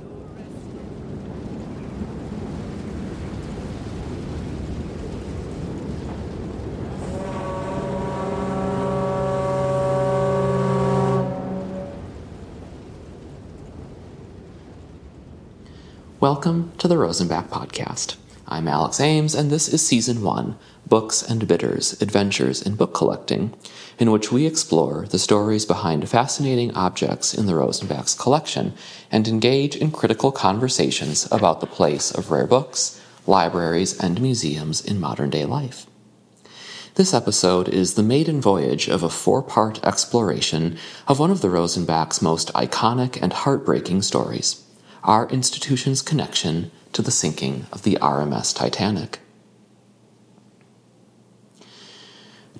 No rest- Welcome to the Rosenbach Podcast. I'm Alex Ames, and this is Season 1 Books and Bitters Adventures in Book Collecting, in which we explore the stories behind fascinating objects in the Rosenbach's collection and engage in critical conversations about the place of rare books, libraries, and museums in modern day life. This episode is the maiden voyage of a four part exploration of one of the Rosenbach's most iconic and heartbreaking stories our institution's connection to the sinking of the RMS Titanic.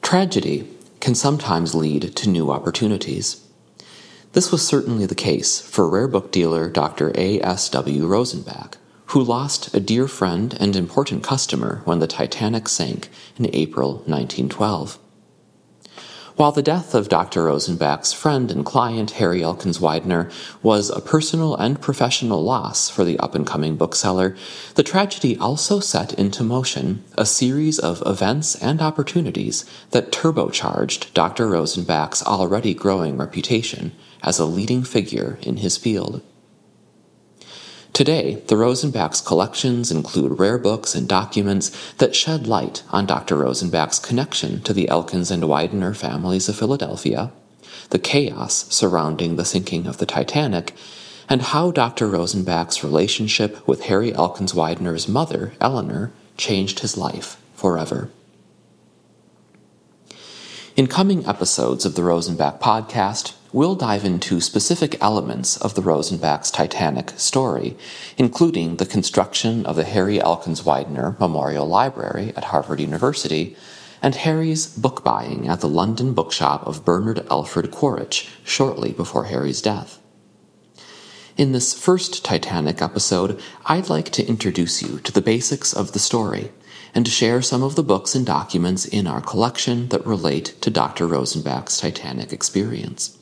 Tragedy can sometimes lead to new opportunities. This was certainly the case for rare book dealer Dr. A.S.W. Rosenbach, who lost a dear friend and important customer when the Titanic sank in April 1912. While the death of Dr. Rosenbach's friend and client, Harry Elkins Widener, was a personal and professional loss for the up and coming bookseller, the tragedy also set into motion a series of events and opportunities that turbocharged Dr. Rosenbach's already growing reputation as a leading figure in his field. Today, the Rosenbach's collections include rare books and documents that shed light on Dr. Rosenbach's connection to the Elkins and Widener families of Philadelphia, the chaos surrounding the sinking of the Titanic, and how Dr. Rosenbach's relationship with Harry Elkins Widener's mother, Eleanor, changed his life forever. In coming episodes of the Rosenbach podcast, we'll dive into specific elements of the Rosenbach's Titanic story, including the construction of the Harry Elkins Widener Memorial Library at Harvard University and Harry's book buying at the London bookshop of Bernard Alfred Quaritch shortly before Harry's death. In this first Titanic episode, I'd like to introduce you to the basics of the story and to share some of the books and documents in our collection that relate to Dr. Rosenbach's Titanic experience.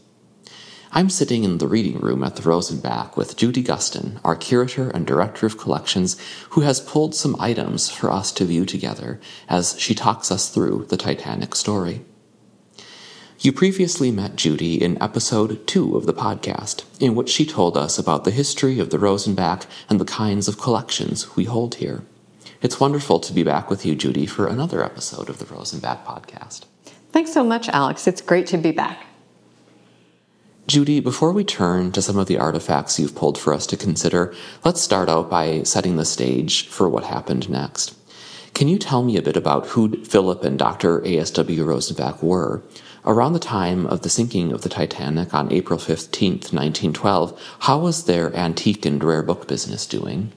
I'm sitting in the reading room at the Rosenbach with Judy Guston, our curator and director of collections, who has pulled some items for us to view together as she talks us through the Titanic story. You previously met Judy in episode 2 of the podcast, in which she told us about the history of the Rosenbach and the kinds of collections we hold here. It's wonderful to be back with you, Judy, for another episode of the Rosenbach podcast. Thanks so much, Alex. It's great to be back. Judy, before we turn to some of the artifacts you've pulled for us to consider, let's start out by setting the stage for what happened next. Can you tell me a bit about who Philip and Dr. A.S.W. Rosenbach were? Around the time of the sinking of the Titanic on April 15th, 1912, how was their antique and rare book business doing?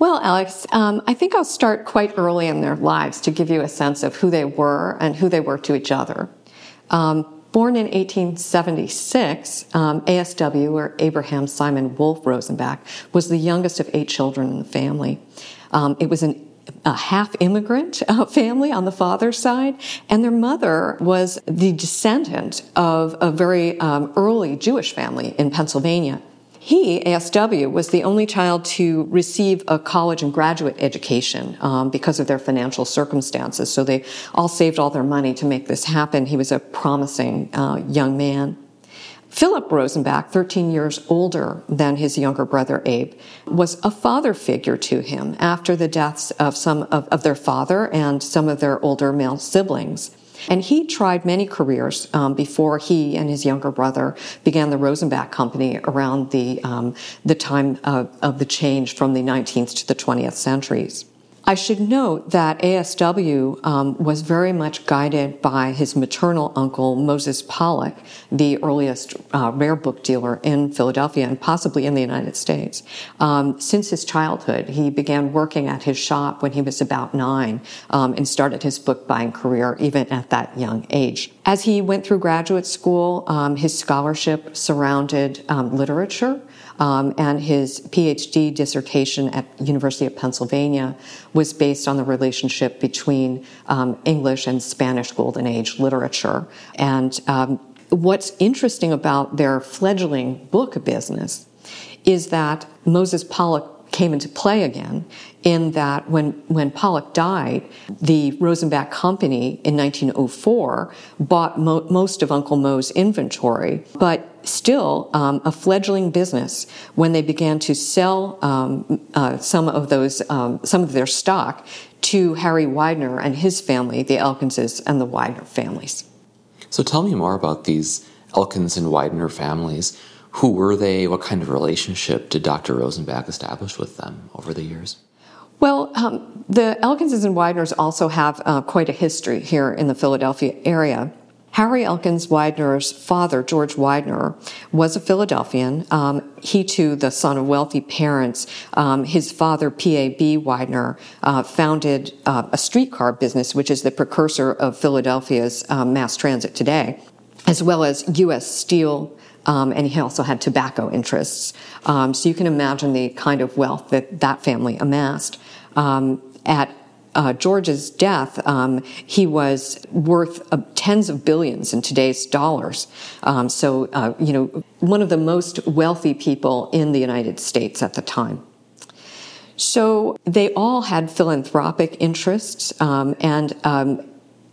Well, Alex, um, I think I'll start quite early in their lives to give you a sense of who they were and who they were to each other. Um, born in 1876, um, ASW, or Abraham Simon Wolf Rosenbach, was the youngest of eight children in the family. Um, it was an a half immigrant uh, family on the father's side, and their mother was the descendant of a very um, early Jewish family in Pennsylvania. He, ASW, was the only child to receive a college and graduate education um, because of their financial circumstances. So they all saved all their money to make this happen. He was a promising uh, young man. Philip Rosenbach, 13 years older than his younger brother Abe, was a father figure to him after the deaths of some of, of their father and some of their older male siblings. And he tried many careers um, before he and his younger brother began the Rosenbach Company around the, um, the time of, of the change from the 19th to the 20th centuries. I should note that ASW um, was very much guided by his maternal uncle, Moses Pollock, the earliest uh, rare book dealer in Philadelphia and possibly in the United States. Um, since his childhood, he began working at his shop when he was about nine um, and started his book buying career even at that young age. As he went through graduate school, um, his scholarship surrounded um, literature. Um, and his PhD dissertation at University of Pennsylvania was based on the relationship between um, English and Spanish Golden Age literature. And um, what's interesting about their fledgling book business is that Moses Pollock came into play again in that when, when Pollock died, the Rosenbach Company in 1904 bought mo- most of Uncle Moe's inventory, but still um, a fledgling business when they began to sell um, uh, some of those, um, some of their stock to Harry Widener and his family, the Elkinses and the Widener families. So tell me more about these Elkins and Widener families. Who were they? What kind of relationship did Dr. Rosenbach establish with them over the years? Well, um, the Elkinses and Wideners also have uh, quite a history here in the Philadelphia area. Harry Elkins Widener's father, George Widener, was a Philadelphian. Um, he too, the son of wealthy parents. Um, his father, P.A.B. Widener, uh, founded uh, a streetcar business, which is the precursor of Philadelphia's um, mass transit today, as well as U.S. Steel, um, and he also had tobacco interests. Um, so you can imagine the kind of wealth that that family amassed. Um, at uh, George's death, um, he was worth uh, tens of billions in today's dollars. Um, so, uh, you know, one of the most wealthy people in the United States at the time. So they all had philanthropic interests, um, and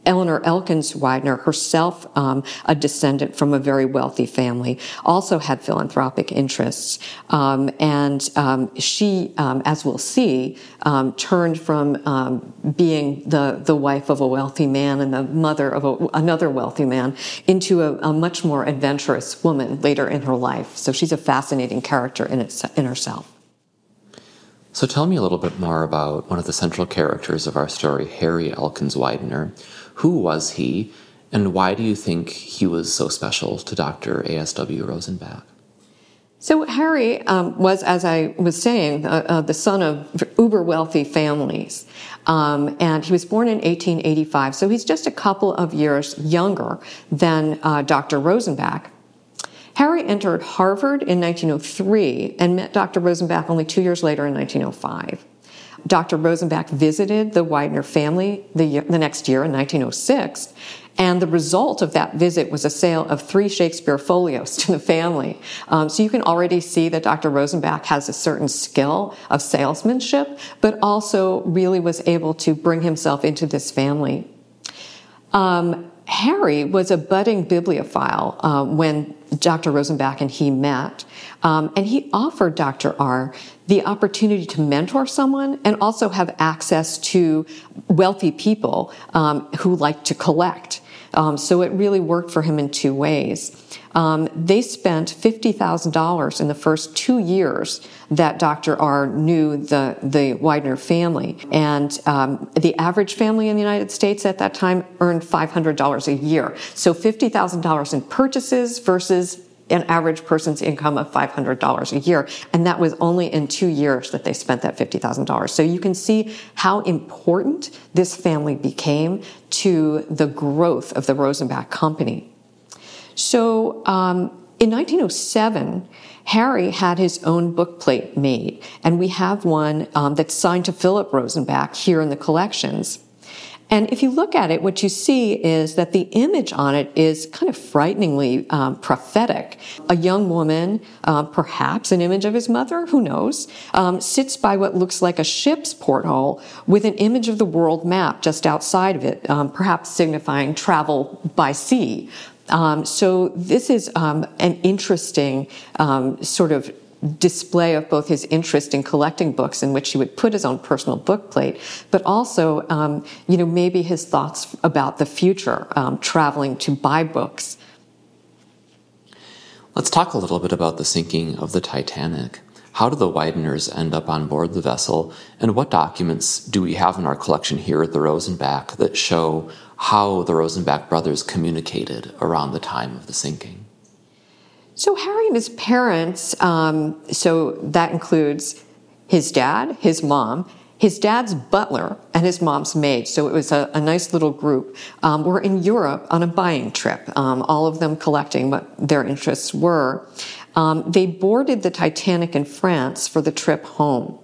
Eleanor Elkins Widener, herself um, a descendant from a very wealthy family, also had philanthropic interests. Um, and um, she, um, as we'll see, um, turned from being the, the wife of a wealthy man and the mother of a, another wealthy man into a, a, much more adventurous woman later in her life. So she's a fascinating character in, its, in herself. So tell me a little bit more about one of the central characters of our story, Harry Elkins Widener. Who was he, and why do you think he was so special to Dr. A.S.W. Rosenbach? So Harry um, was, as I was saying, uh, uh, the son of uber wealthy families, um, and he was born in 1885. So he's just a couple of years younger than uh, Dr. Rosenbach. Harry entered Harvard in 1903 and met Dr. Rosenbach only two years later in 1905. Dr. Rosenbach visited the Widener family the, the next year in 1906, and the result of that visit was a sale of three Shakespeare folios to the family. Um, so you can already see that Dr. Rosenbach has a certain skill of salesmanship, but also really was able to bring himself into this family. Um, Harry was a budding bibliophile uh, when Dr. Rosenbach and he met. Um, and he offered Dr. R the opportunity to mentor someone and also have access to wealthy people um, who like to collect. Um, so it really worked for him in two ways. Um, they spent $50,000 in the first two years that Dr. R knew the, the Widener family. And um, the average family in the United States at that time earned $500 a year. So $50,000 in purchases versus an average person's income of $500 a year. And that was only in two years that they spent that $50,000. So you can see how important this family became to the growth of the Rosenbach company. So um, in 1907, Harry had his own bookplate made, and we have one um, that's signed to Philip Rosenbach here in the collections. And if you look at it, what you see is that the image on it is kind of frighteningly um, prophetic. A young woman, uh, perhaps an image of his mother, who knows, um, sits by what looks like a ship's porthole with an image of the world map just outside of it, um, perhaps signifying travel by sea. Um, so this is um, an interesting um, sort of display of both his interest in collecting books in which he would put his own personal book plate, but also, um, you know, maybe his thoughts about the future, um, traveling to buy books. Let's talk a little bit about the sinking of the Titanic. How did the Wideners end up on board the vessel, and what documents do we have in our collection here at the Rosenbach that show how the Rosenbach brothers communicated around the time of the sinking? So Harry and his parents, um, so that includes his dad, his mom, his dad's butler and his mom's maid, so it was a, a nice little group, um, were in Europe on a buying trip, um, all of them collecting what their interests were. Um, they boarded the Titanic in France for the trip home.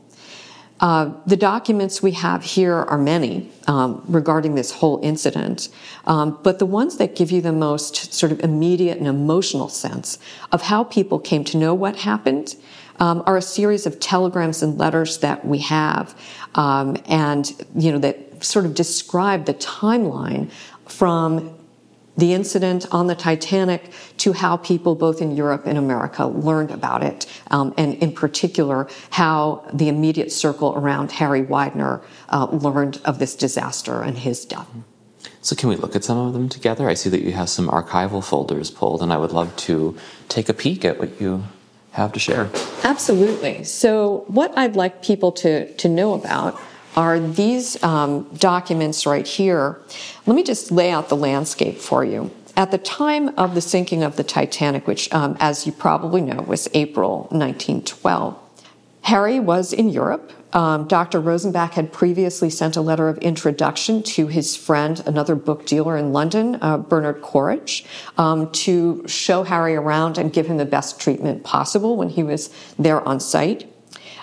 Uh, the documents we have here are many um, regarding this whole incident, um, but the ones that give you the most sort of immediate and emotional sense of how people came to know what happened um, are a series of telegrams and letters that we have, um, and you know that sort of describe the timeline from the incident on the Titanic to how people both in Europe and America learned about it, um, and in particular, how the immediate circle around Harry Widener uh, learned of this disaster and his death. So, can we look at some of them together? I see that you have some archival folders pulled, and I would love to take a peek at what you have to share. Absolutely. So, what I'd like people to, to know about are these um, documents right here. Let me just lay out the landscape for you. At the time of the sinking of the Titanic, which, um, as you probably know, was April 1912, Harry was in Europe. Um, Dr. Rosenbach had previously sent a letter of introduction to his friend, another book dealer in London, uh, Bernard Quaritch, um, to show Harry around and give him the best treatment possible when he was there on site.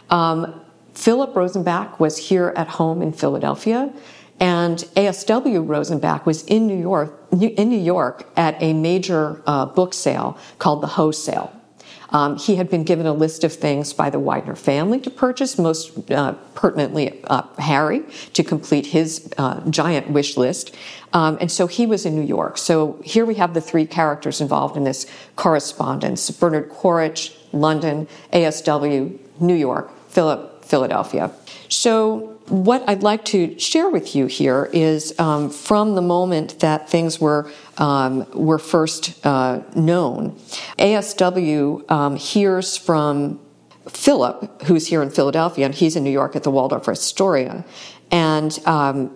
Um, Philip Rosenbach was here at home in Philadelphia, and ASW Rosenbach was in New York, in New York at a major uh, book sale called the Hoe Sale. Um, he had been given a list of things by the Widener family to purchase, most uh, pertinently uh, Harry to complete his uh, giant wish list. Um, and so he was in New York. So here we have the three characters involved in this correspondence Bernard Quaritch, London, ASW, New York, Philip Philadelphia. So, what I'd like to share with you here is um, from the moment that things were um, were first uh, known, ASW um, hears from Philip, who's here in Philadelphia, and he's in New York at the Waldorf Astoria, and um,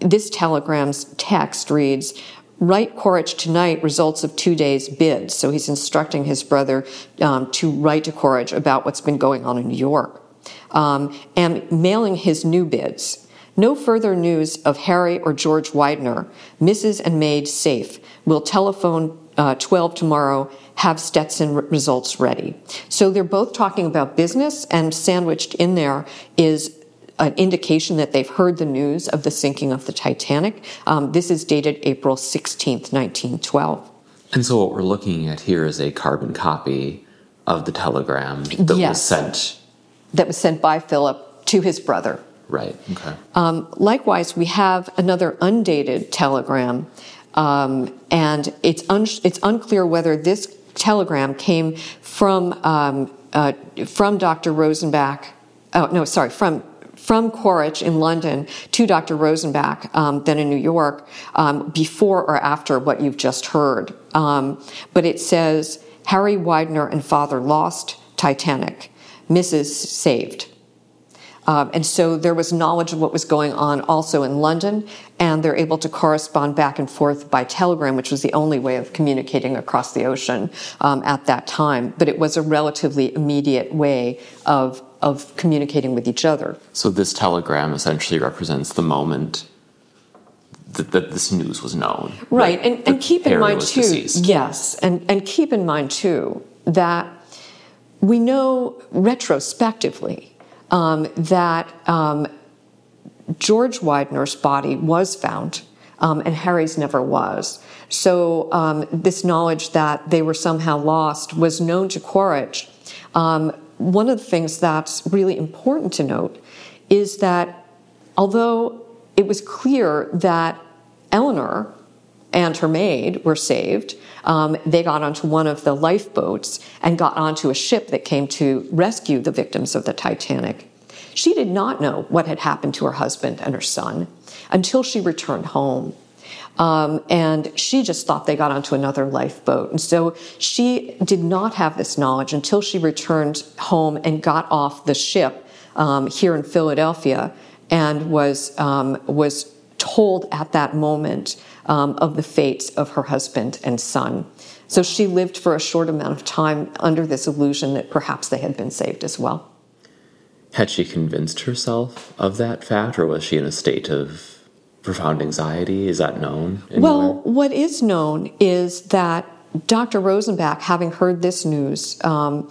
this telegram's text reads. Write Quaritch tonight results of two days' bid. So he's instructing his brother um, to write to Quaritch about what's been going on in New York um, and mailing his new bids. No further news of Harry or George Widener. Mrs. and maid safe. Will telephone uh, 12 tomorrow. Have Stetson results ready. So they're both talking about business, and sandwiched in there is an indication that they've heard the news of the sinking of the Titanic. Um, this is dated April 16th, 1912. And so, what we're looking at here is a carbon copy of the telegram that yes. was sent that was sent by Philip to his brother. Right. Okay. Um, likewise, we have another undated telegram, um, and it's un- it's unclear whether this telegram came from um, uh, from Dr. Rosenbach. Oh no, sorry, from from Quaritch in London to Dr. Rosenbach, um, then in New York, um, before or after what you've just heard. Um, but it says Harry Widener and father lost Titanic. Mrs. saved. Um, and so there was knowledge of what was going on also in London, and they're able to correspond back and forth by telegram, which was the only way of communicating across the ocean um, at that time. But it was a relatively immediate way of, of communicating with each other. So this telegram essentially represents the moment that, this news was known. Right, and, and keep in mind, too, deceased. yes, and, and keep in mind, too, that we know retrospectively um, that um, George Widener's body was found um, and Harry's never was. So um, this knowledge that they were somehow lost was known to Quaritch. Um, one of the things that's really important to note is that although it was clear that Eleanor and her maid were saved, um, they got onto one of the lifeboats and got onto a ship that came to rescue the victims of the Titanic. She did not know what had happened to her husband and her son until she returned home. Um, and she just thought they got onto another lifeboat. And so she did not have this knowledge until she returned home and got off the ship um, here in Philadelphia and was, um, was told at that moment um, of the fates of her husband and son. So she lived for a short amount of time under this illusion that perhaps they had been saved as well. Had she convinced herself of that fact, or was she in a state of profound anxiety? Is that known? Anywhere? Well, what is known is that Dr. Rosenbach, having heard this news, um,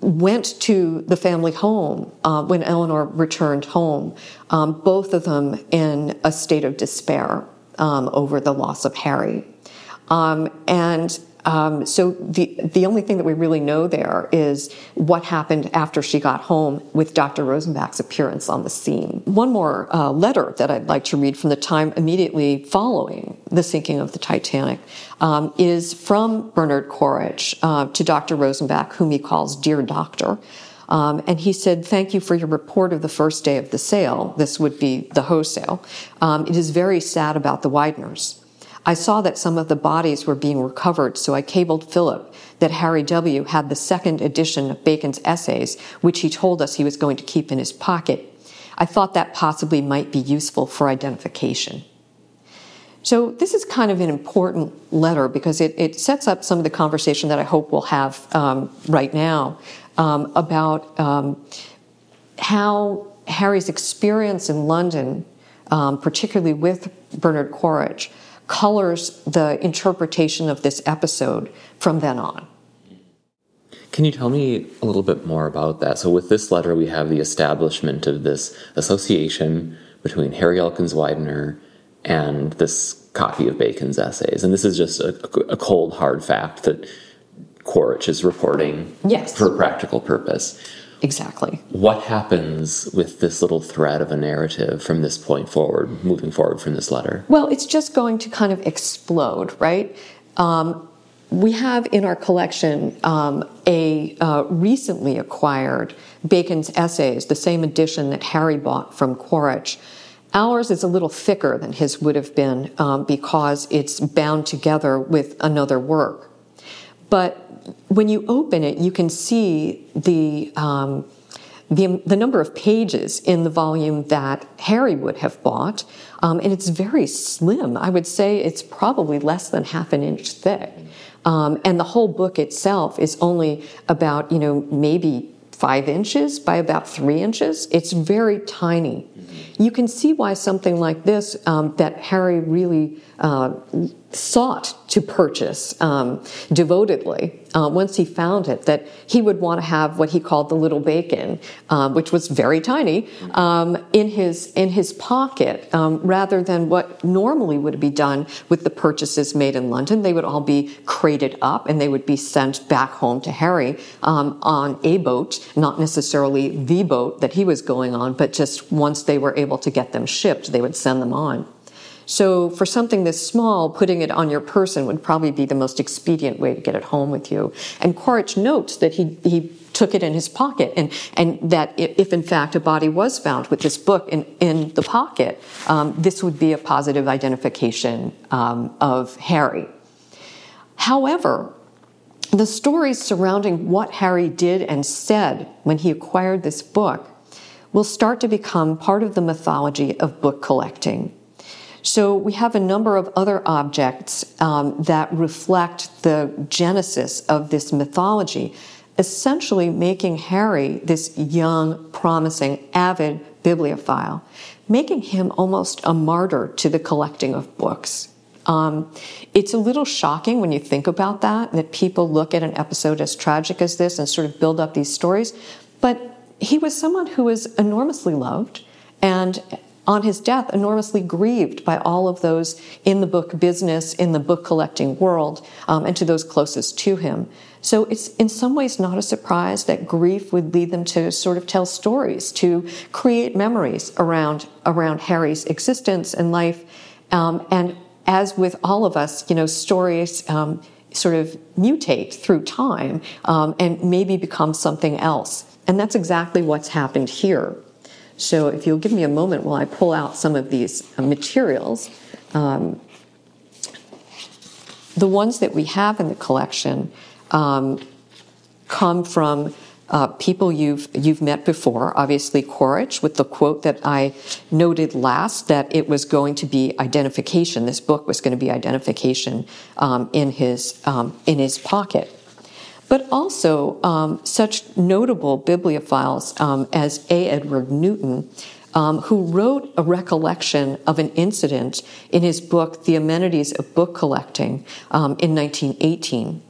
went to the family home uh, when Eleanor returned home, um, both of them in a state of despair um, over the loss of Harry. Um, and um, so the the only thing that we really know there is what happened after she got home with Dr. Rosenbach's appearance on the scene. One more uh, letter that I'd like to read from the time immediately following the sinking of the Titanic um, is from Bernard Quaritch uh, to Dr. Rosenbach, whom he calls "Dear Doctor." Um, and he said, Thank you for your report of the first day of the sale. This would be the Hoe sale. Um, it is very sad about the Wideners. I saw that some of the bodies were being recovered, so I cabled Philip that Harry W. had the second edition of Bacon's essays, which he told us he was going to keep in his pocket. I thought that possibly might be useful for identification. So, this is kind of an important letter because it, it sets up some of the conversation that I hope we'll have um, right now um, about um, how Harry's experience in London, um, particularly with Bernard Quaritch, colors the interpretation of this episode from then on. Can you tell me a little bit more about that? So, with this letter, we have the establishment of this association between Harry Elkins Widener and this copy of Bacon's essays. And this is just a, a cold, hard fact that Quaritch is reporting yes. for a practical purpose. Exactly. What happens with this little thread of a narrative from this point forward, moving forward from this letter? Well, it's just going to kind of explode, right? Um, we have in our collection um, a uh, recently acquired Bacon's Essays, the same edition that Harry bought from Quaritch. Ours is a little thicker than his would have been um, because it's bound together with another work. But when you open it, you can see the, um, the, the, number of pages in the volume that Harry would have bought, um, and it's very slim. I would say it's probably less than half an inch thick. Um, and the whole book itself is only about, you know, maybe five inches by about three inches. It's very tiny. You can see why something like this um, that Harry really uh, sought to purchase um, devotedly uh, once he found it that he would want to have what he called the little bacon, um, which was very tiny, um, in his in his pocket, um, rather than what normally would be done with the purchases made in London. They would all be crated up and they would be sent back home to Harry um, on a boat, not necessarily the boat that he was going on, but just once they were able to get them shipped, they would send them on. So for something this small, putting it on your person would probably be the most expedient way to get it home with you. And Quaritch notes that he, he took it in his pocket and, and that if in fact a body was found with this book in, in the pocket, um, this would be a positive identification um, of Harry. However, the stories surrounding what Harry did and said when he acquired this book will start to become part of the mythology of book collecting. So we have a number of other objects um, that reflect the genesis of this mythology, essentially making Harry this young, promising, avid bibliophile, making him almost a martyr to the collecting of books. Um, it's a little shocking when you think about that, that people look at an episode as tragic as this and sort of build up these stories. But he was someone who was enormously loved and on his death, enormously grieved by all of those in the book business, in the book collecting world, um, and to those closest to him. So it's in some ways not a surprise that grief would lead them to sort of tell stories, to create memories around around Harry's existence and life. Um, and as with all of us, you know, stories um, sort of mutate through time um, and maybe become something else. And that's exactly what's happened here. So if you'll give me a moment while I pull out some of these uh, materials, um, the ones that we have in the collection um, come from uh, people you've you've met before. Obviously, Quaritch with the quote that I noted last that it was going to be identification. This book was going to be identification um, in his um, in his pocket. But also um, such notable bibliophiles um, as A. Edward Newton, um, who wrote a recollection of an incident in his book, The Amenities of Book Collecting, um, in 1918.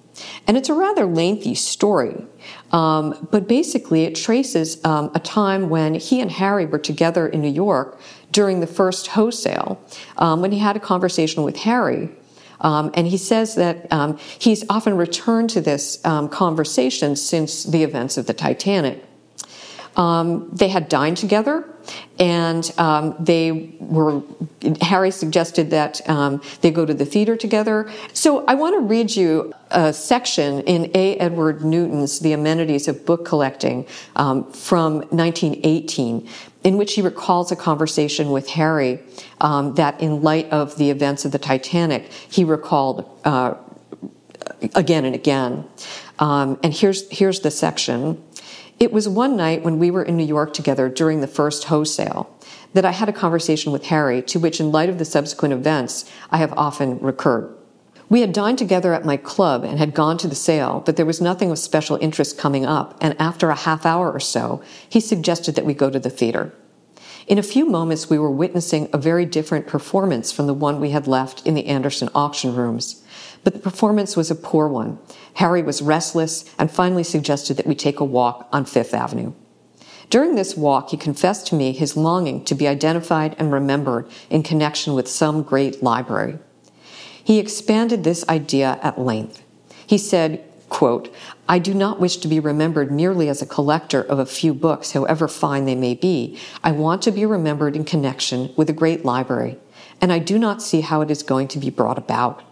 And it's a rather lengthy story, um, but basically it traces um, a time when he and Harry were together in New York during the first Hoe sale, um, when he had a conversation with Harry. Um, and he says that um, he's often returned to this um, conversation since the events of the Titanic. They had dined together and um, they were harry suggested that um, they go to the theater together. So i want to read you a section in a. Edward newton's the amenities of book collecting um, from 1918 in which he recalls a conversation with harry um, that in light of the events of the titanic he recalled uh, again and again. Um, and here's here's the section it was one night when we were in New York together during the first Hoe sale that I had a conversation with Harry, to which, in light of the subsequent events, I have often recurred. We had dined together at my club and had gone to the sale, but there was nothing of special interest coming up, and after a half hour or so, he suggested that we go to the theater. In a few moments, we were witnessing a very different performance from the one we had left in the Anderson auction rooms. But the performance was a poor one. Harry was restless and finally suggested that we take a walk on Fifth Avenue. During this walk, he confessed to me his longing to be identified and remembered in connection with some great library. He expanded this idea at length. He said, quote, I do not wish to be remembered merely as a collector of a few books, however fine they may be. I want to be remembered in connection with a great library, and I do not see how it is going to be brought about.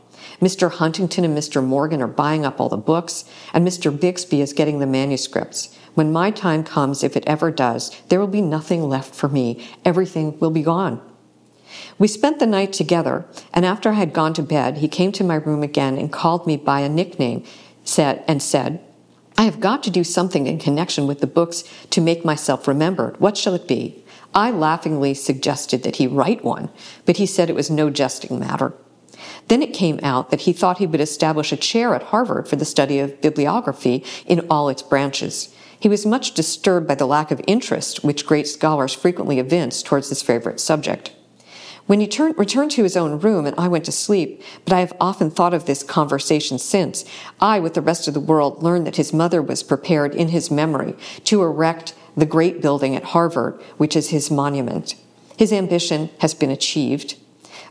Mr. Huntington and Mr. Morgan are buying up all the books, and Mr. Bixby is getting the manuscripts. When my time comes, if it ever does, there will be nothing left for me. Everything will be gone. We spent the night together, and after I had gone to bed, he came to my room again and called me by a nickname said, and said, I have got to do something in connection with the books to make myself remembered. What shall it be? I laughingly suggested that he write one, but he said it was no jesting matter. Then it came out that he thought he would establish a chair at Harvard for the study of bibliography in all its branches. He was much disturbed by the lack of interest which great scholars frequently evince towards this favorite subject. When he turned, returned to his own room and I went to sleep, but I have often thought of this conversation since, I, with the rest of the world, learned that his mother was prepared in his memory to erect the great building at Harvard, which is his monument. His ambition has been achieved.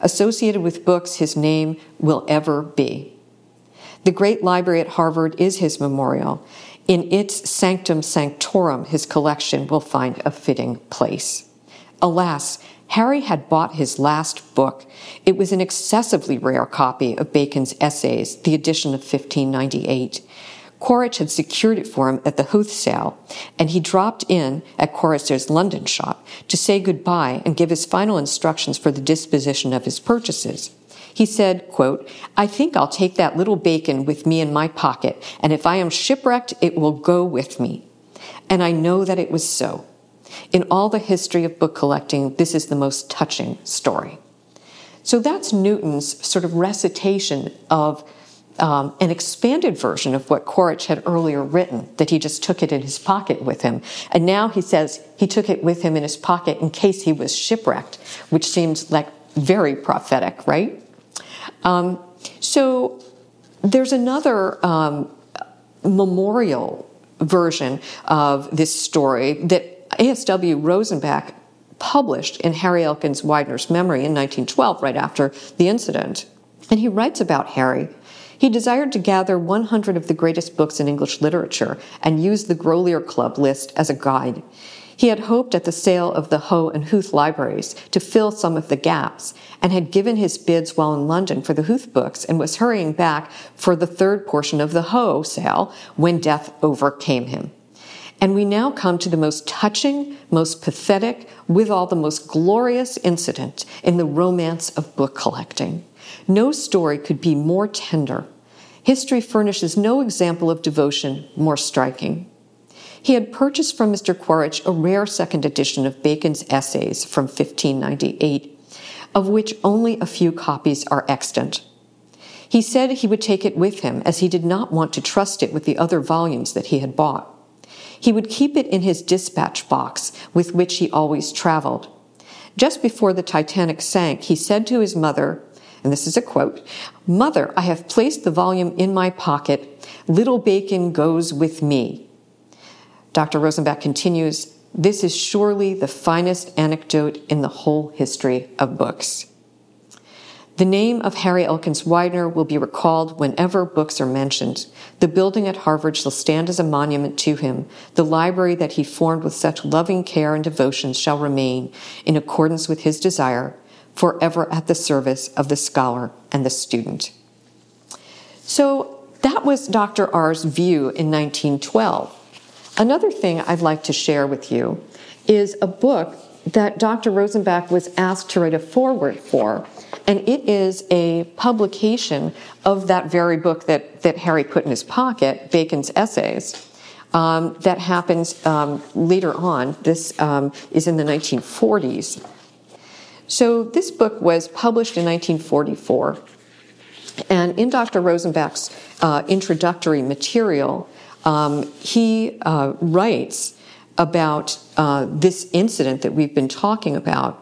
Associated with books, his name will ever be. The great library at Harvard is his memorial. In its sanctum sanctorum, his collection will find a fitting place. Alas, Harry had bought his last book. It was an excessively rare copy of Bacon's Essays, the edition of 1598. Quaritch had secured it for him at the Huth sale, and he dropped in at Quaritch's London shop to say goodbye and give his final instructions for the disposition of his purchases. He said, quote, I think I'll take that little bacon with me in my pocket, and if I am shipwrecked, it will go with me. And I know that it was so. In all the history of book collecting, this is the most touching story. So that's Newton's sort of recitation of um, an expanded version of what Quaritch had earlier written, that he just took it in his pocket with him. And now he says he took it with him in his pocket in case he was shipwrecked, which seems like very prophetic, right? Um, so there's another um, memorial version of this story that A.S.W. Rosenbach published in Harry Elkins Widener's memory in 1912, right after the incident. And he writes about Harry he desired to gather 100 of the greatest books in English literature and use the Grolier Club list as a guide. He had hoped at the sale of the Hoe and Huth libraries to fill some of the gaps and had given his bids while in London for the Huth books and was hurrying back for the third portion of the Hoe sale when death overcame him. And we now come to the most touching, most pathetic, withal the most glorious incident in the romance of book collecting. No story could be more tender. History furnishes no example of devotion more striking. He had purchased from Mr. Quaritch a rare second edition of Bacon's Essays from 1598, of which only a few copies are extant. He said he would take it with him as he did not want to trust it with the other volumes that he had bought. He would keep it in his dispatch box with which he always traveled. Just before the Titanic sank, he said to his mother, and this is a quote Mother, I have placed the volume in my pocket. Little bacon goes with me. Dr. Rosenbach continues This is surely the finest anecdote in the whole history of books. The name of Harry Elkins Widener will be recalled whenever books are mentioned. The building at Harvard shall stand as a monument to him. The library that he formed with such loving care and devotion shall remain, in accordance with his desire, forever at the service of the scholar and the student. So that was Dr. R's view in 1912. Another thing I'd like to share with you is a book that Dr. Rosenbach was asked to write a foreword for and it is a publication of that very book that, that Harry put in his pocket, Bacon's Essays. Um, that happens um, later on. This um, is in the 1940s. So, this book was published in 1944. And in Dr. Rosenbach's uh, introductory material, um, he uh, writes about uh, this incident that we've been talking about.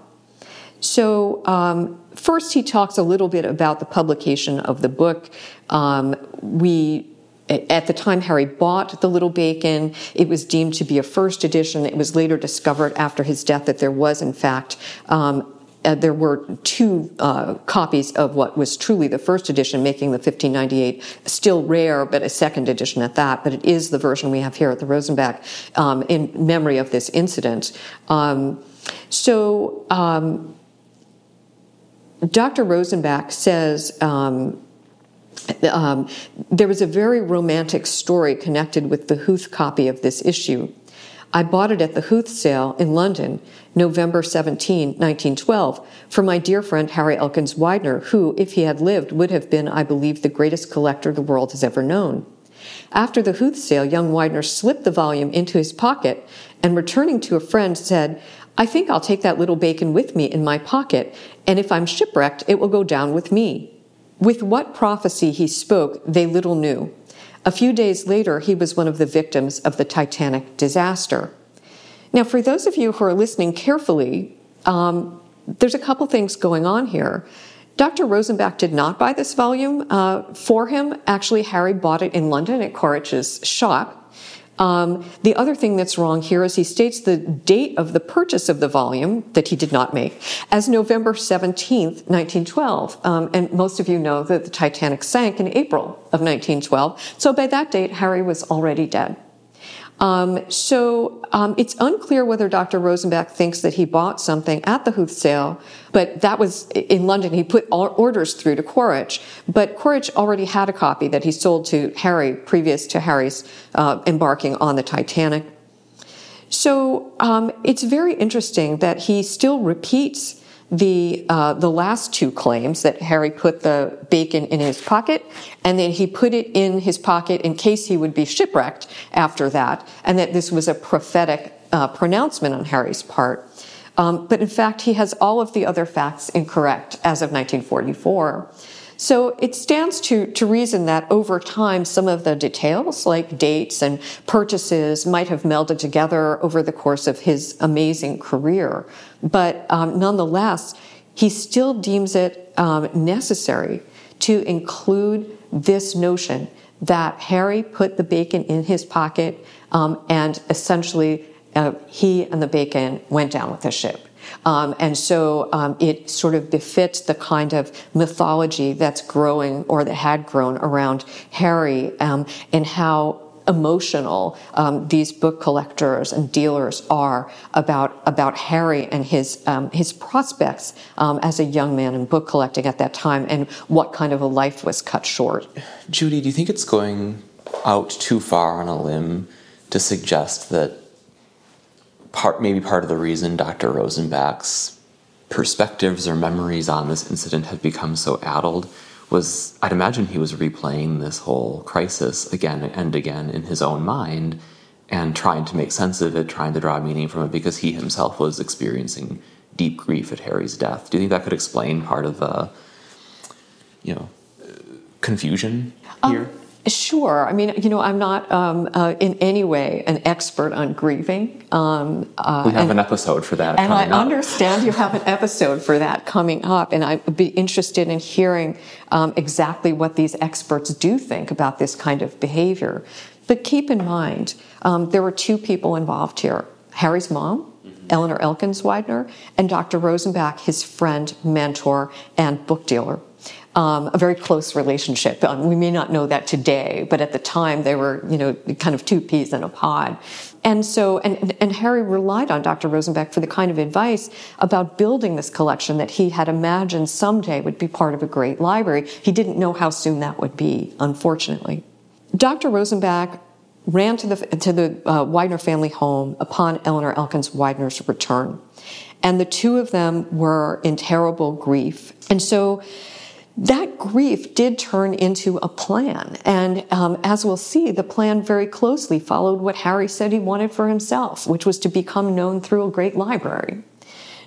So, um, first, he talks a little bit about the publication of the book. Um, we at the time Harry bought The Little Bacon, it was deemed to be a first edition. It was later discovered after his death that there was, in fact, um, uh, there were two uh, copies of what was truly the first edition, making the 1598 still rare, but a second edition at that. But it is the version we have here at the Rosenbach um, in memory of this incident. Um, so, um, Dr. Rosenbach says um, um, there was a very romantic story connected with the Huth copy of this issue. I bought it at the Huth sale in London, November 17, 1912, for my dear friend Harry Elkins Widener, who, if he had lived, would have been, I believe, the greatest collector the world has ever known. After the Huth sale, young Widener slipped the volume into his pocket and, returning to a friend, said, I think I'll take that little bacon with me in my pocket, and if I'm shipwrecked, it will go down with me. With what prophecy he spoke, they little knew. A few days later, he was one of the victims of the Titanic disaster. Now, for those of you who are listening carefully, um, there's a couple things going on here. Dr. Rosenbach did not buy this volume uh, for him. Actually, Harry bought it in London at Quaritch's shop. Um, the other thing that's wrong here is he states the date of the purchase of the volume that he did not make as November 17th, 1912. Um, and most of you know that the Titanic sank in April of 1912. So by that date, Harry was already dead. Um, so um, it's unclear whether Dr. Rosenbach thinks that he bought something at the Huth sale, but that was in London. He put orders through to Quaritch, but Quaritch already had a copy that he sold to Harry previous to Harry's uh, embarking on the Titanic. So um, it's very interesting that he still repeats the uh, the last two claims that Harry put the bacon in his pocket, and then he put it in his pocket in case he would be shipwrecked after that, and that this was a prophetic uh, pronouncement on Harry's part. Um, but in fact, he has all of the other facts incorrect as of 1944. So it stands to, to reason that over time, some of the details, like dates and purchases, might have melded together over the course of his amazing career. But um, nonetheless, he still deems it um, necessary to include this notion that Harry put the bacon in his pocket um, and essentially uh, he and the bacon went down with the ship. Um, and so um, it sort of befits the kind of mythology that's growing or that had grown around Harry um, and how emotional um, these book collectors and dealers are about about Harry and his um, his prospects um, as a young man in book collecting at that time, and what kind of a life was cut short. Judy, do you think it's going out too far on a limb to suggest that part maybe part of the reason Dr. Rosenbach's perspectives or memories on this incident had become so addled was I'd imagine he was replaying this whole crisis again and again in his own mind and trying to make sense of it, trying to draw meaning from it because he himself was experiencing deep grief at Harry's death. Do you think that could explain part of the, you know, confusion here? Um, Sure. I mean, you know, I'm not um, uh, in any way an expert on grieving. Um, uh, we have and, an episode for that. And I up. understand you have an episode for that coming up, and I'd be interested in hearing um, exactly what these experts do think about this kind of behavior. But keep in mind, um, there were two people involved here Harry's mom, mm-hmm. Eleanor Elkins Widener, and Dr. Rosenbach, his friend, mentor, and book dealer um, a very close relationship. Um, we may not know that today, but at the time they were, you know, kind of two peas in a pod. And so, and, and Harry relied on Dr. Rosenbach for the kind of advice about building this collection that he had imagined someday would be part of a great library. He didn't know how soon that would be, unfortunately. Dr. Rosenbach ran to the, to the uh, Widener family home upon Eleanor Elkins Widener's return. And the two of them were in terrible grief. And so that grief did turn into a plan. And um, as we'll see, the plan very closely followed what Harry said he wanted for himself, which was to become known through a great library.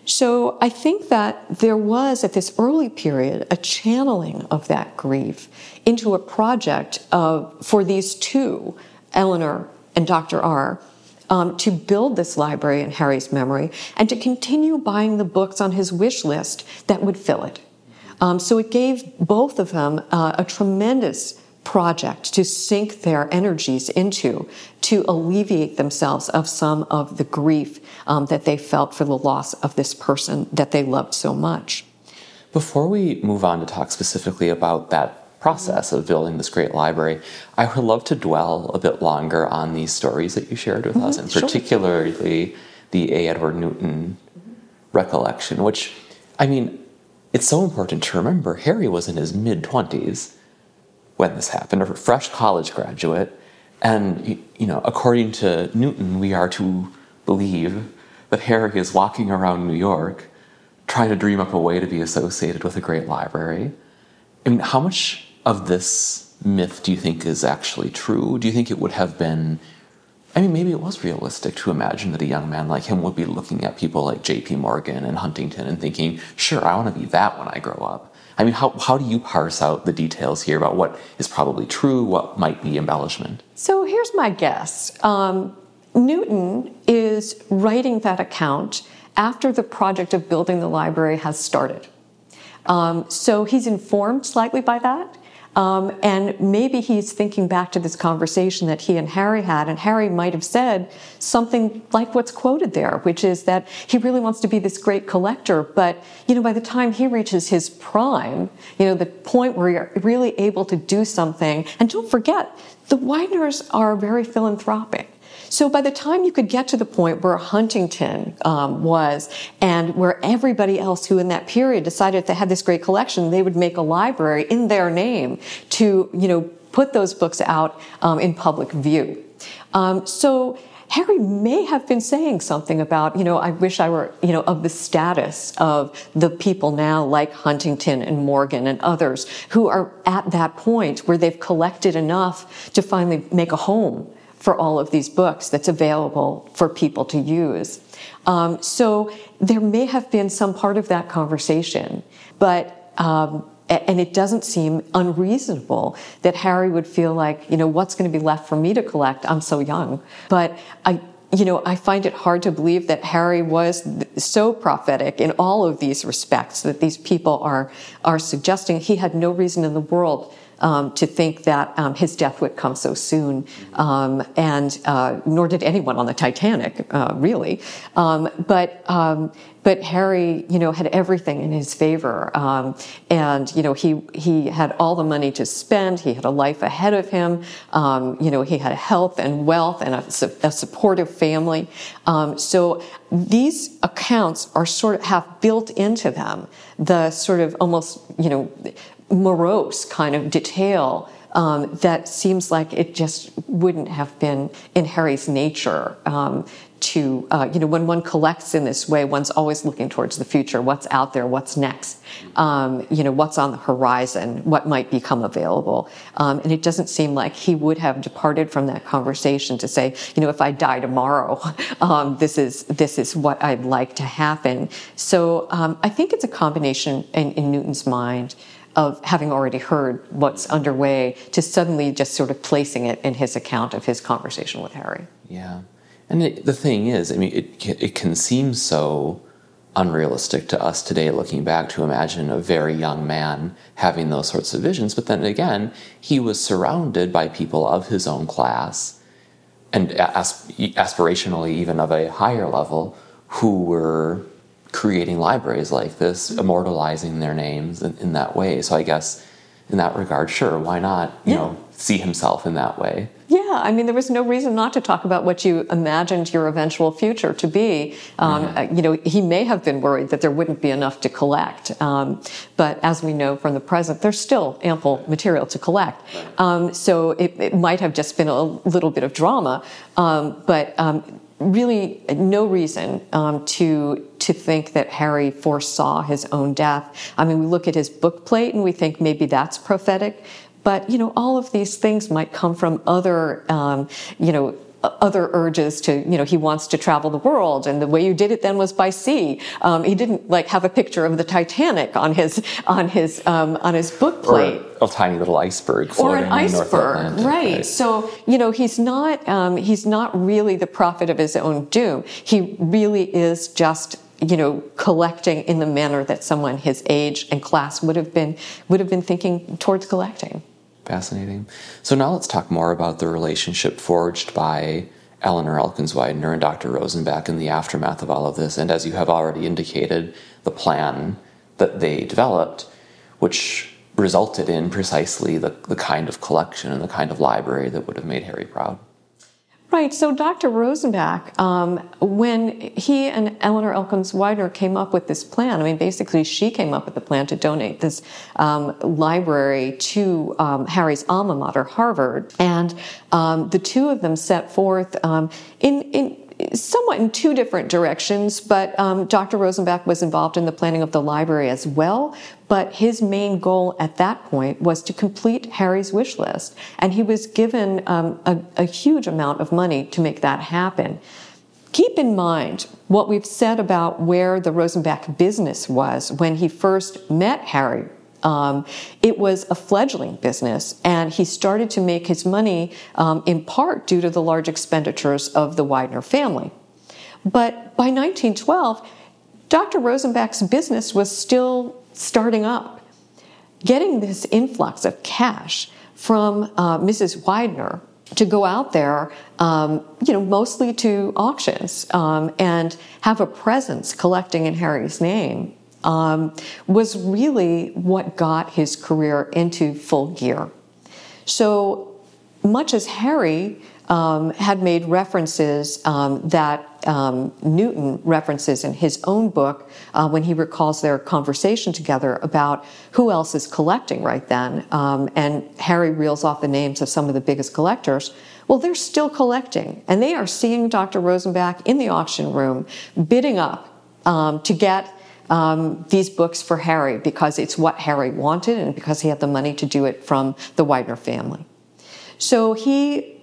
So I think that there was, at this early period, a channeling of that grief into a project of, for these two, Eleanor and Dr. R, um, to build this library in Harry's memory and to continue buying the books on his wish list that would fill it. Um, so it gave both of them uh, a tremendous project to sink their energies into to alleviate themselves of some of the grief um, that they felt for the loss of this person that they loved so much. Before we move on to talk specifically about that process of building this great library, I would love to dwell a bit longer on these stories that you shared with mm-hmm, us, and particularly the A. Edward Newton recollection, which, I mean, it's so important to remember Harry was in his mid 20s when this happened, a fresh college graduate. And, you know, according to Newton, we are to believe that Harry is walking around New York trying to dream up a way to be associated with a great library. I mean, how much of this myth do you think is actually true? Do you think it would have been I mean, maybe it was realistic to imagine that a young man like him would be looking at people like J.P. Morgan and Huntington and thinking, sure, I want to be that when I grow up. I mean, how, how do you parse out the details here about what is probably true, what might be embellishment? So here's my guess um, Newton is writing that account after the project of building the library has started. Um, so he's informed slightly by that. Um, and maybe he's thinking back to this conversation that he and Harry had, and Harry might have said something like what's quoted there, which is that he really wants to be this great collector, but you know, by the time he reaches his prime, you know, the point where you're really able to do something, and don't forget, the Wideners are very philanthropic. So by the time you could get to the point where Huntington um, was, and where everybody else who in that period decided they had this great collection, they would make a library in their name to, you know, put those books out um, in public view. Um, so Harry may have been saying something about, you know, I wish I were, you know, of the status of the people now like Huntington and Morgan and others who are at that point where they've collected enough to finally make a home for all of these books that's available for people to use. Um, so there may have been some part of that conversation, but um, and it doesn't seem unreasonable that Harry would feel like, you know, what's going to be left for me to collect? I'm so young. But I, you know, I find it hard to believe that Harry was so prophetic in all of these respects that these people are, are suggesting he had no reason in the world um, to think that um, his death would come so soon, um, and uh, nor did anyone on the Titanic, uh, really. Um, but um, but Harry, you know, had everything in his favor, um, and you know he he had all the money to spend. He had a life ahead of him. you know, he had health and wealth and a, a supportive family. so these accounts are sort of have built into them the sort of almost you know morose kind of detail um, that seems like it just wouldn't have been in Harry's nature um, to, uh, you know, when one collects in this way, one's always looking towards the future, what's out there, what's next, um, you know, what's on the horizon, what might become available. Um, and it doesn't seem like he would have departed from that conversation to say, you know, if I die tomorrow, um, this is this is what I'd like to happen. So um, I think it's a combination in, in Newton's mind of having already heard what's underway to suddenly just sort of placing it in his account of his conversation with Harry. Yeah. And it, the thing is, I mean, it, it can seem so unrealistic to us today looking back to imagine a very young man having those sorts of visions. But then again, he was surrounded by people of his own class and aspirationally even of a higher level who were creating libraries like this, immortalizing their names in, in that way. So I guess in that regard, sure, why not, you yeah. know, see himself in that way? Yeah, I mean, there was no reason not to talk about what you imagined your eventual future to be. Um, mm-hmm. You know, he may have been worried that there wouldn't be enough to collect, um, but as we know from the present, there's still ample material to collect. Um, so it, it, might have just been a little bit of drama, um, but um, really no reason um, to to think that Harry foresaw his own death. I mean, we look at his book plate and we think maybe that's prophetic, but you know, all of these things might come from other, um, you know, other urges to, you know, he wants to travel the world, and the way you did it then was by sea. Um, he didn't like have a picture of the Titanic on his on his um, on his book plate, or a tiny little iceberg, or an iceberg, right. right. So you know, he's not um, he's not really the prophet of his own doom. He really is just you know, collecting in the manner that someone his age and class would have been would have been thinking towards collecting. Fascinating. So now let's talk more about the relationship forged by Eleanor Elkins Widener and Dr. Rosenbach in the aftermath of all of this, and as you have already indicated, the plan that they developed, which resulted in precisely the, the kind of collection and the kind of library that would have made Harry proud. Right. So Dr. Rosenbach, um, when he and Eleanor Elkins Widener came up with this plan, I mean, basically she came up with the plan to donate this um, library to um, Harry's alma mater, Harvard, and um, the two of them set forth um, in in somewhat in two different directions, but um, Dr. Rosenbach was involved in the planning of the library as well. But his main goal at that point was to complete Harry's wish list, and he was given um, a, a huge amount of money to make that happen. Keep in mind what we've said about where the Rosenbach business was when he first met Harry um, it was a fledgling business, and he started to make his money um, in part due to the large expenditures of the Widener family. But by 1912, Dr. Rosenbach's business was still starting up. Getting this influx of cash from uh, Mrs. Widener to go out there, um, you know, mostly to auctions um, and have a presence collecting in Harry's name um, was really what got his career into full gear. So much as Harry um, had made references um, that um, Newton references in his own book uh, when he recalls their conversation together about who else is collecting right then. Um, and Harry reels off the names of some of the biggest collectors. Well, they're still collecting, and they are seeing Dr. Rosenbach in the auction room bidding up um, to get um, these books for Harry because it's what Harry wanted and because he had the money to do it from the Widener family. So he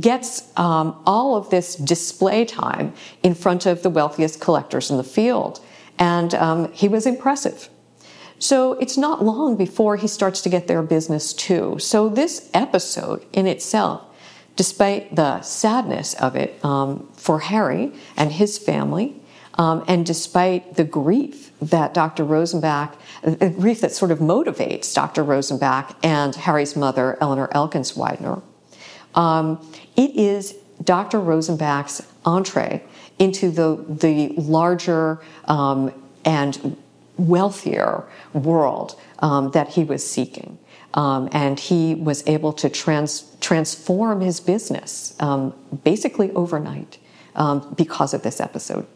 gets um, all of this display time in front of the wealthiest collectors in the field, and um, he was impressive. So it's not long before he starts to get their business too. So this episode in itself, despite the sadness of it um, for Harry and his family, um, and despite the grief that Dr. Rosenbach, the grief that sort of motivates Dr. Rosenbach and Harry's mother, Eleanor Elkins Widener, um, it is Dr. Rosenbach's entree into the, the larger um, and wealthier world um, that he was seeking. Um, and he was able to trans- transform his business um, basically overnight um, because of this episode.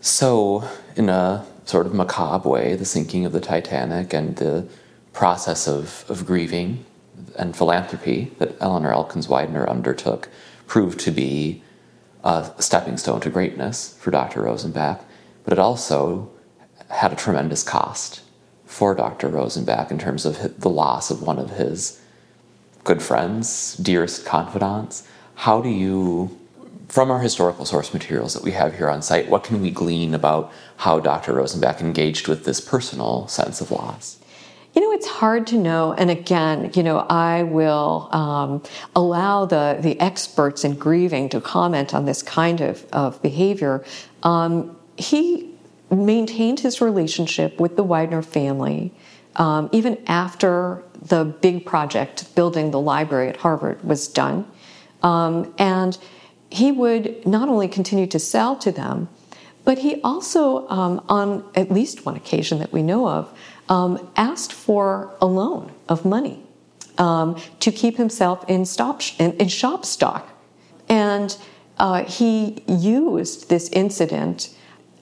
So, in a sort of macabre way, the sinking of the Titanic and the process of, of grieving and philanthropy that Eleanor Elkins Widener undertook proved to be a stepping stone to greatness for Dr. Rosenbach, but it also had a tremendous cost for Dr. Rosenbach in terms of the loss of one of his good friends, dearest confidants. How do you from our historical source materials that we have here on site, what can we glean about how Dr. Rosenbach engaged with this personal sense of loss? You know, it's hard to know. And again, you know, I will um, allow the, the experts in grieving to comment on this kind of, of behavior. Um, he maintained his relationship with the Widener family um, even after the big project, building the library at Harvard, was done. Um, and he would not only continue to sell to them, but he also, um, on at least one occasion that we know of, um, asked for a loan of money um, to keep himself in, stop, in, in shop stock. And uh, he used this incident,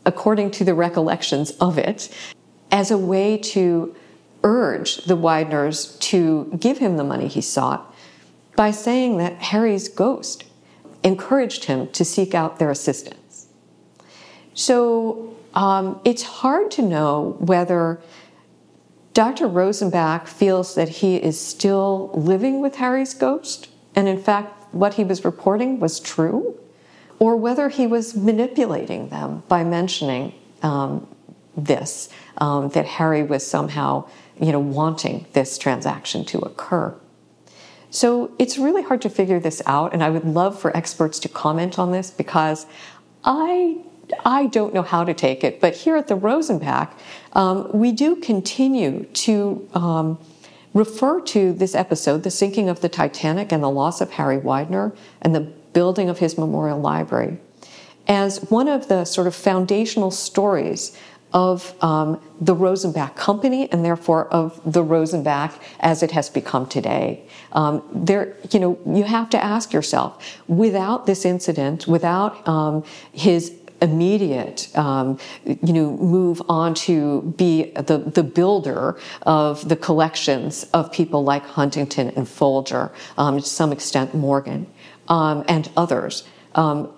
according to the recollections of it, as a way to urge the Wideners to give him the money he sought by saying that Harry's ghost encouraged him to seek out their assistance. So um, it's hard to know whether Dr. Rosenbach feels that he is still living with Harry's ghost, and in fact, what he was reporting was true, or whether he was manipulating them by mentioning um, this, um, that Harry was somehow, you know, wanting this transaction to occur. So it's really hard to figure this out, and I would love for experts to comment on this because I I don't know how to take it, but here at the Rosenbach, um, we do continue to um, refer to this episode, the sinking of the Titanic and the loss of Harry Widener and the building of his memorial library, as one of the sort of foundational stories of um, the Rosenbach Company and therefore of the Rosenbach as it has become today. Um, there, you know, you have to ask yourself: without this incident, without um, his immediate, um, you know, move on to be the, the builder of the collections of people like Huntington and Folger, um, to some extent Morgan, um, and others. Um,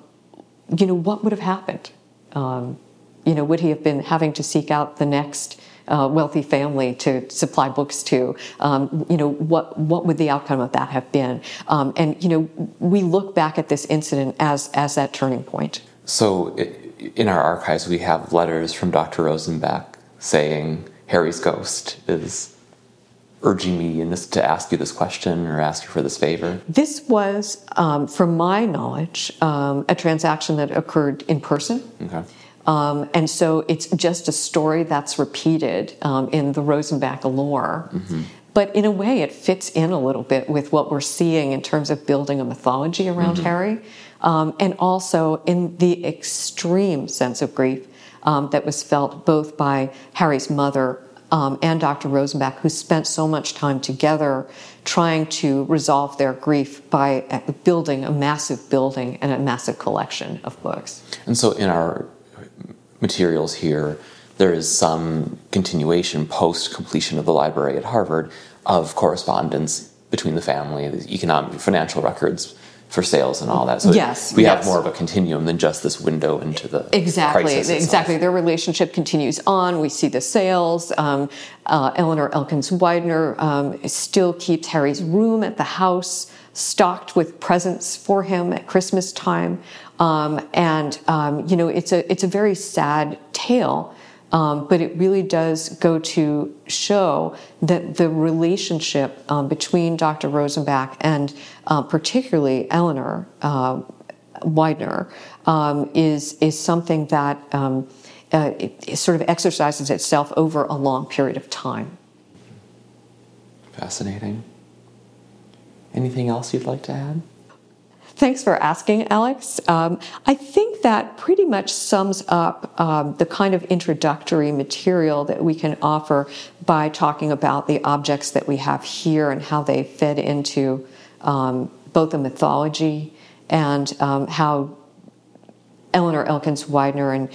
you know, what would have happened? Um, you know, would he have been having to seek out the next uh, wealthy family to supply books to. Um, you know, what what would the outcome of that have been? Um, and you know, we look back at this incident as as that turning point. So, in our archives, we have letters from Dr. Rosenbach saying Harry's ghost is urging me in this, to ask you this question or ask you for this favor? This was, um, from my knowledge, um, a transaction that occurred in person. Okay. Um, and so it's just a story that's repeated um, in the Rosenbach lore. Mm-hmm. But in a way, it fits in a little bit with what we're seeing in terms of building a mythology around mm-hmm. Harry um, and also in the extreme sense of grief um, that was felt both by Harry's mother um, and Dr. Rosenbach, who spent so much time together trying to resolve their grief by uh, building a massive building and a massive collection of books. And so, in our materials here, there is some continuation post completion of the library at Harvard of correspondence between the family, the economic, financial records for sales and all that. So yes, we yes. have more of a continuum than just this window into the exactly exactly. Their relationship continues on. We see the sales. Um, uh, Eleanor Elkins Widener um, still keeps Harry's room at the house stocked with presents for him at Christmas time, um, and um, you know it's a it's a very sad tale. Um, but it really does go to show that the relationship um, between Dr. Rosenbach and uh, particularly Eleanor uh, Widener um, is, is something that um, uh, it, it sort of exercises itself over a long period of time. Fascinating. Anything else you'd like to add? Thanks for asking, Alex. Um, I think that pretty much sums up um, the kind of introductory material that we can offer by talking about the objects that we have here and how they fed into um, both the mythology and um, how Eleanor Elkins Widener and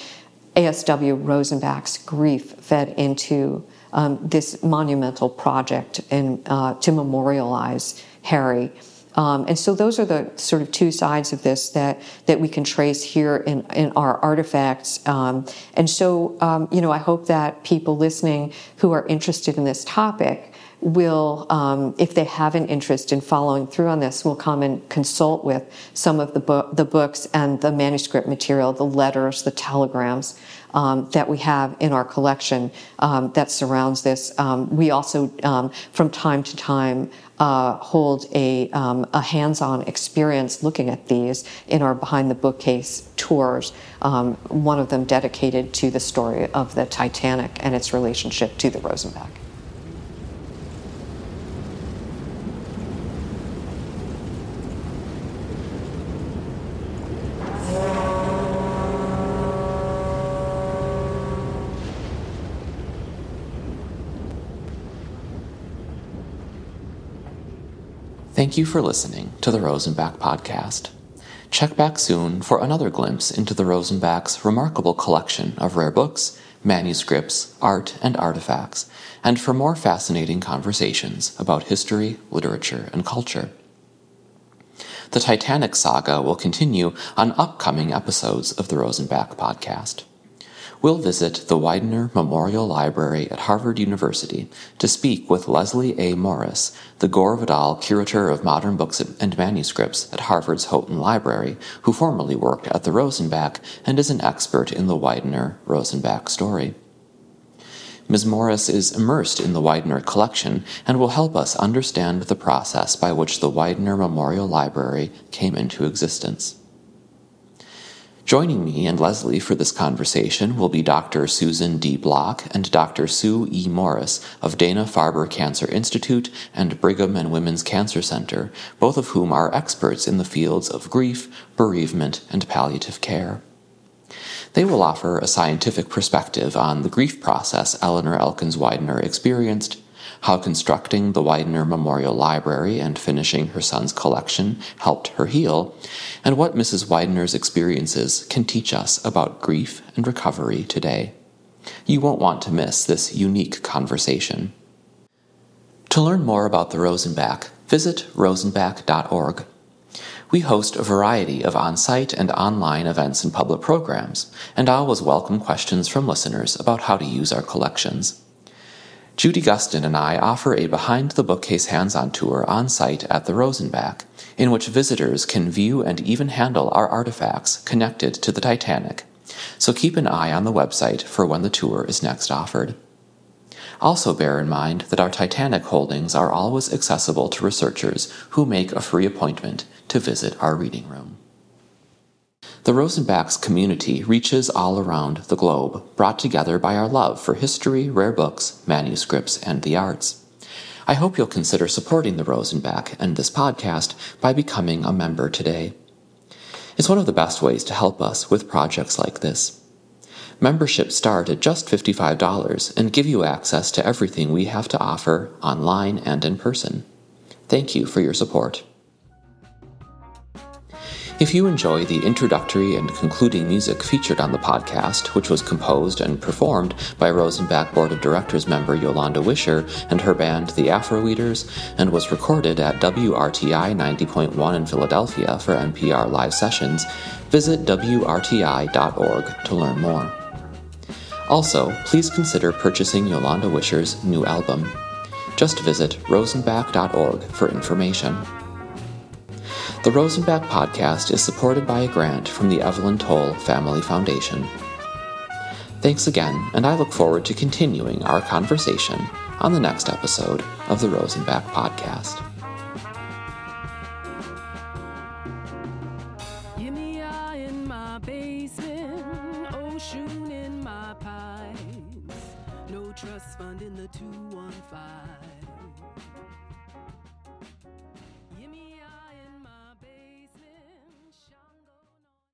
A.S.W. Rosenbach's grief fed into um, this monumental project and uh, to memorialize Harry. Um, and so those are the sort of two sides of this that, that we can trace here in, in our artifacts. Um, and so, um, you know, I hope that people listening who are interested in this topic will, um, if they have an interest in following through on this, will come and consult with some of the, bo- the books and the manuscript material, the letters, the telegrams um, that we have in our collection um, that surrounds this. Um, we also, um, from time to time, uh, hold a, um, a hands-on experience looking at these in our behind the bookcase tours. one of them dedicated to the story of the Titanic and its relationship to the Rosenbach. Thank you for listening to the Rosenbach Podcast. Check back soon for another glimpse into the Rosenbach's remarkable collection of rare books, manuscripts, art, and artifacts, and for more fascinating conversations about history, literature, and culture. The Titanic saga will continue on upcoming episodes of the Rosenbach Podcast we'll visit the Widener Memorial Library at Harvard University to speak with Leslie A. Morris, the Gore Vidal Curator of Modern Books and Manuscripts at Harvard's Houghton Library, who formerly worked at the Rosenbach and is an expert in the Widener Rosenbach story. Ms. Morris is immersed in the Widener collection and will help us understand the process by which the Widener Memorial Library came into existence. Joining me and Leslie for this conversation will be Dr. Susan D. Block and Dr. Sue E. Morris of Dana Farber Cancer Institute and Brigham and Women's Cancer Center, both of whom are experts in the fields of grief, bereavement, and palliative care. They will offer a scientific perspective on the grief process Eleanor Elkins Widener experienced how constructing the Widener Memorial Library and finishing her son's collection helped her heal, and what Mrs. Widener's experiences can teach us about grief and recovery today. You won't want to miss this unique conversation. To learn more about the Rosenbach, visit rosenbach.org. We host a variety of on site and online events and public programs, and always welcome questions from listeners about how to use our collections. Judy Guston and I offer a behind the bookcase hands on tour on site at the Rosenbach, in which visitors can view and even handle our artifacts connected to the Titanic. So keep an eye on the website for when the tour is next offered. Also, bear in mind that our Titanic holdings are always accessible to researchers who make a free appointment to visit our reading room. The Rosenbach's community reaches all around the globe, brought together by our love for history, rare books, manuscripts, and the arts. I hope you'll consider supporting the Rosenbach and this podcast by becoming a member today. It's one of the best ways to help us with projects like this. Memberships start at just $55 and give you access to everything we have to offer online and in person. Thank you for your support. If you enjoy the introductory and concluding music featured on the podcast, which was composed and performed by Rosenbach Board of Directors member Yolanda Wisher and her band The Afro Eaters, and was recorded at WRTI 90.1 in Philadelphia for NPR live sessions, visit WRTI.org to learn more. Also, please consider purchasing Yolanda Wisher's new album. Just visit rosenbach.org for information. The Rosenbach podcast is supported by a grant from the Evelyn Toll Family Foundation. Thanks again, and I look forward to continuing our conversation on the next episode of the Rosenbach podcast.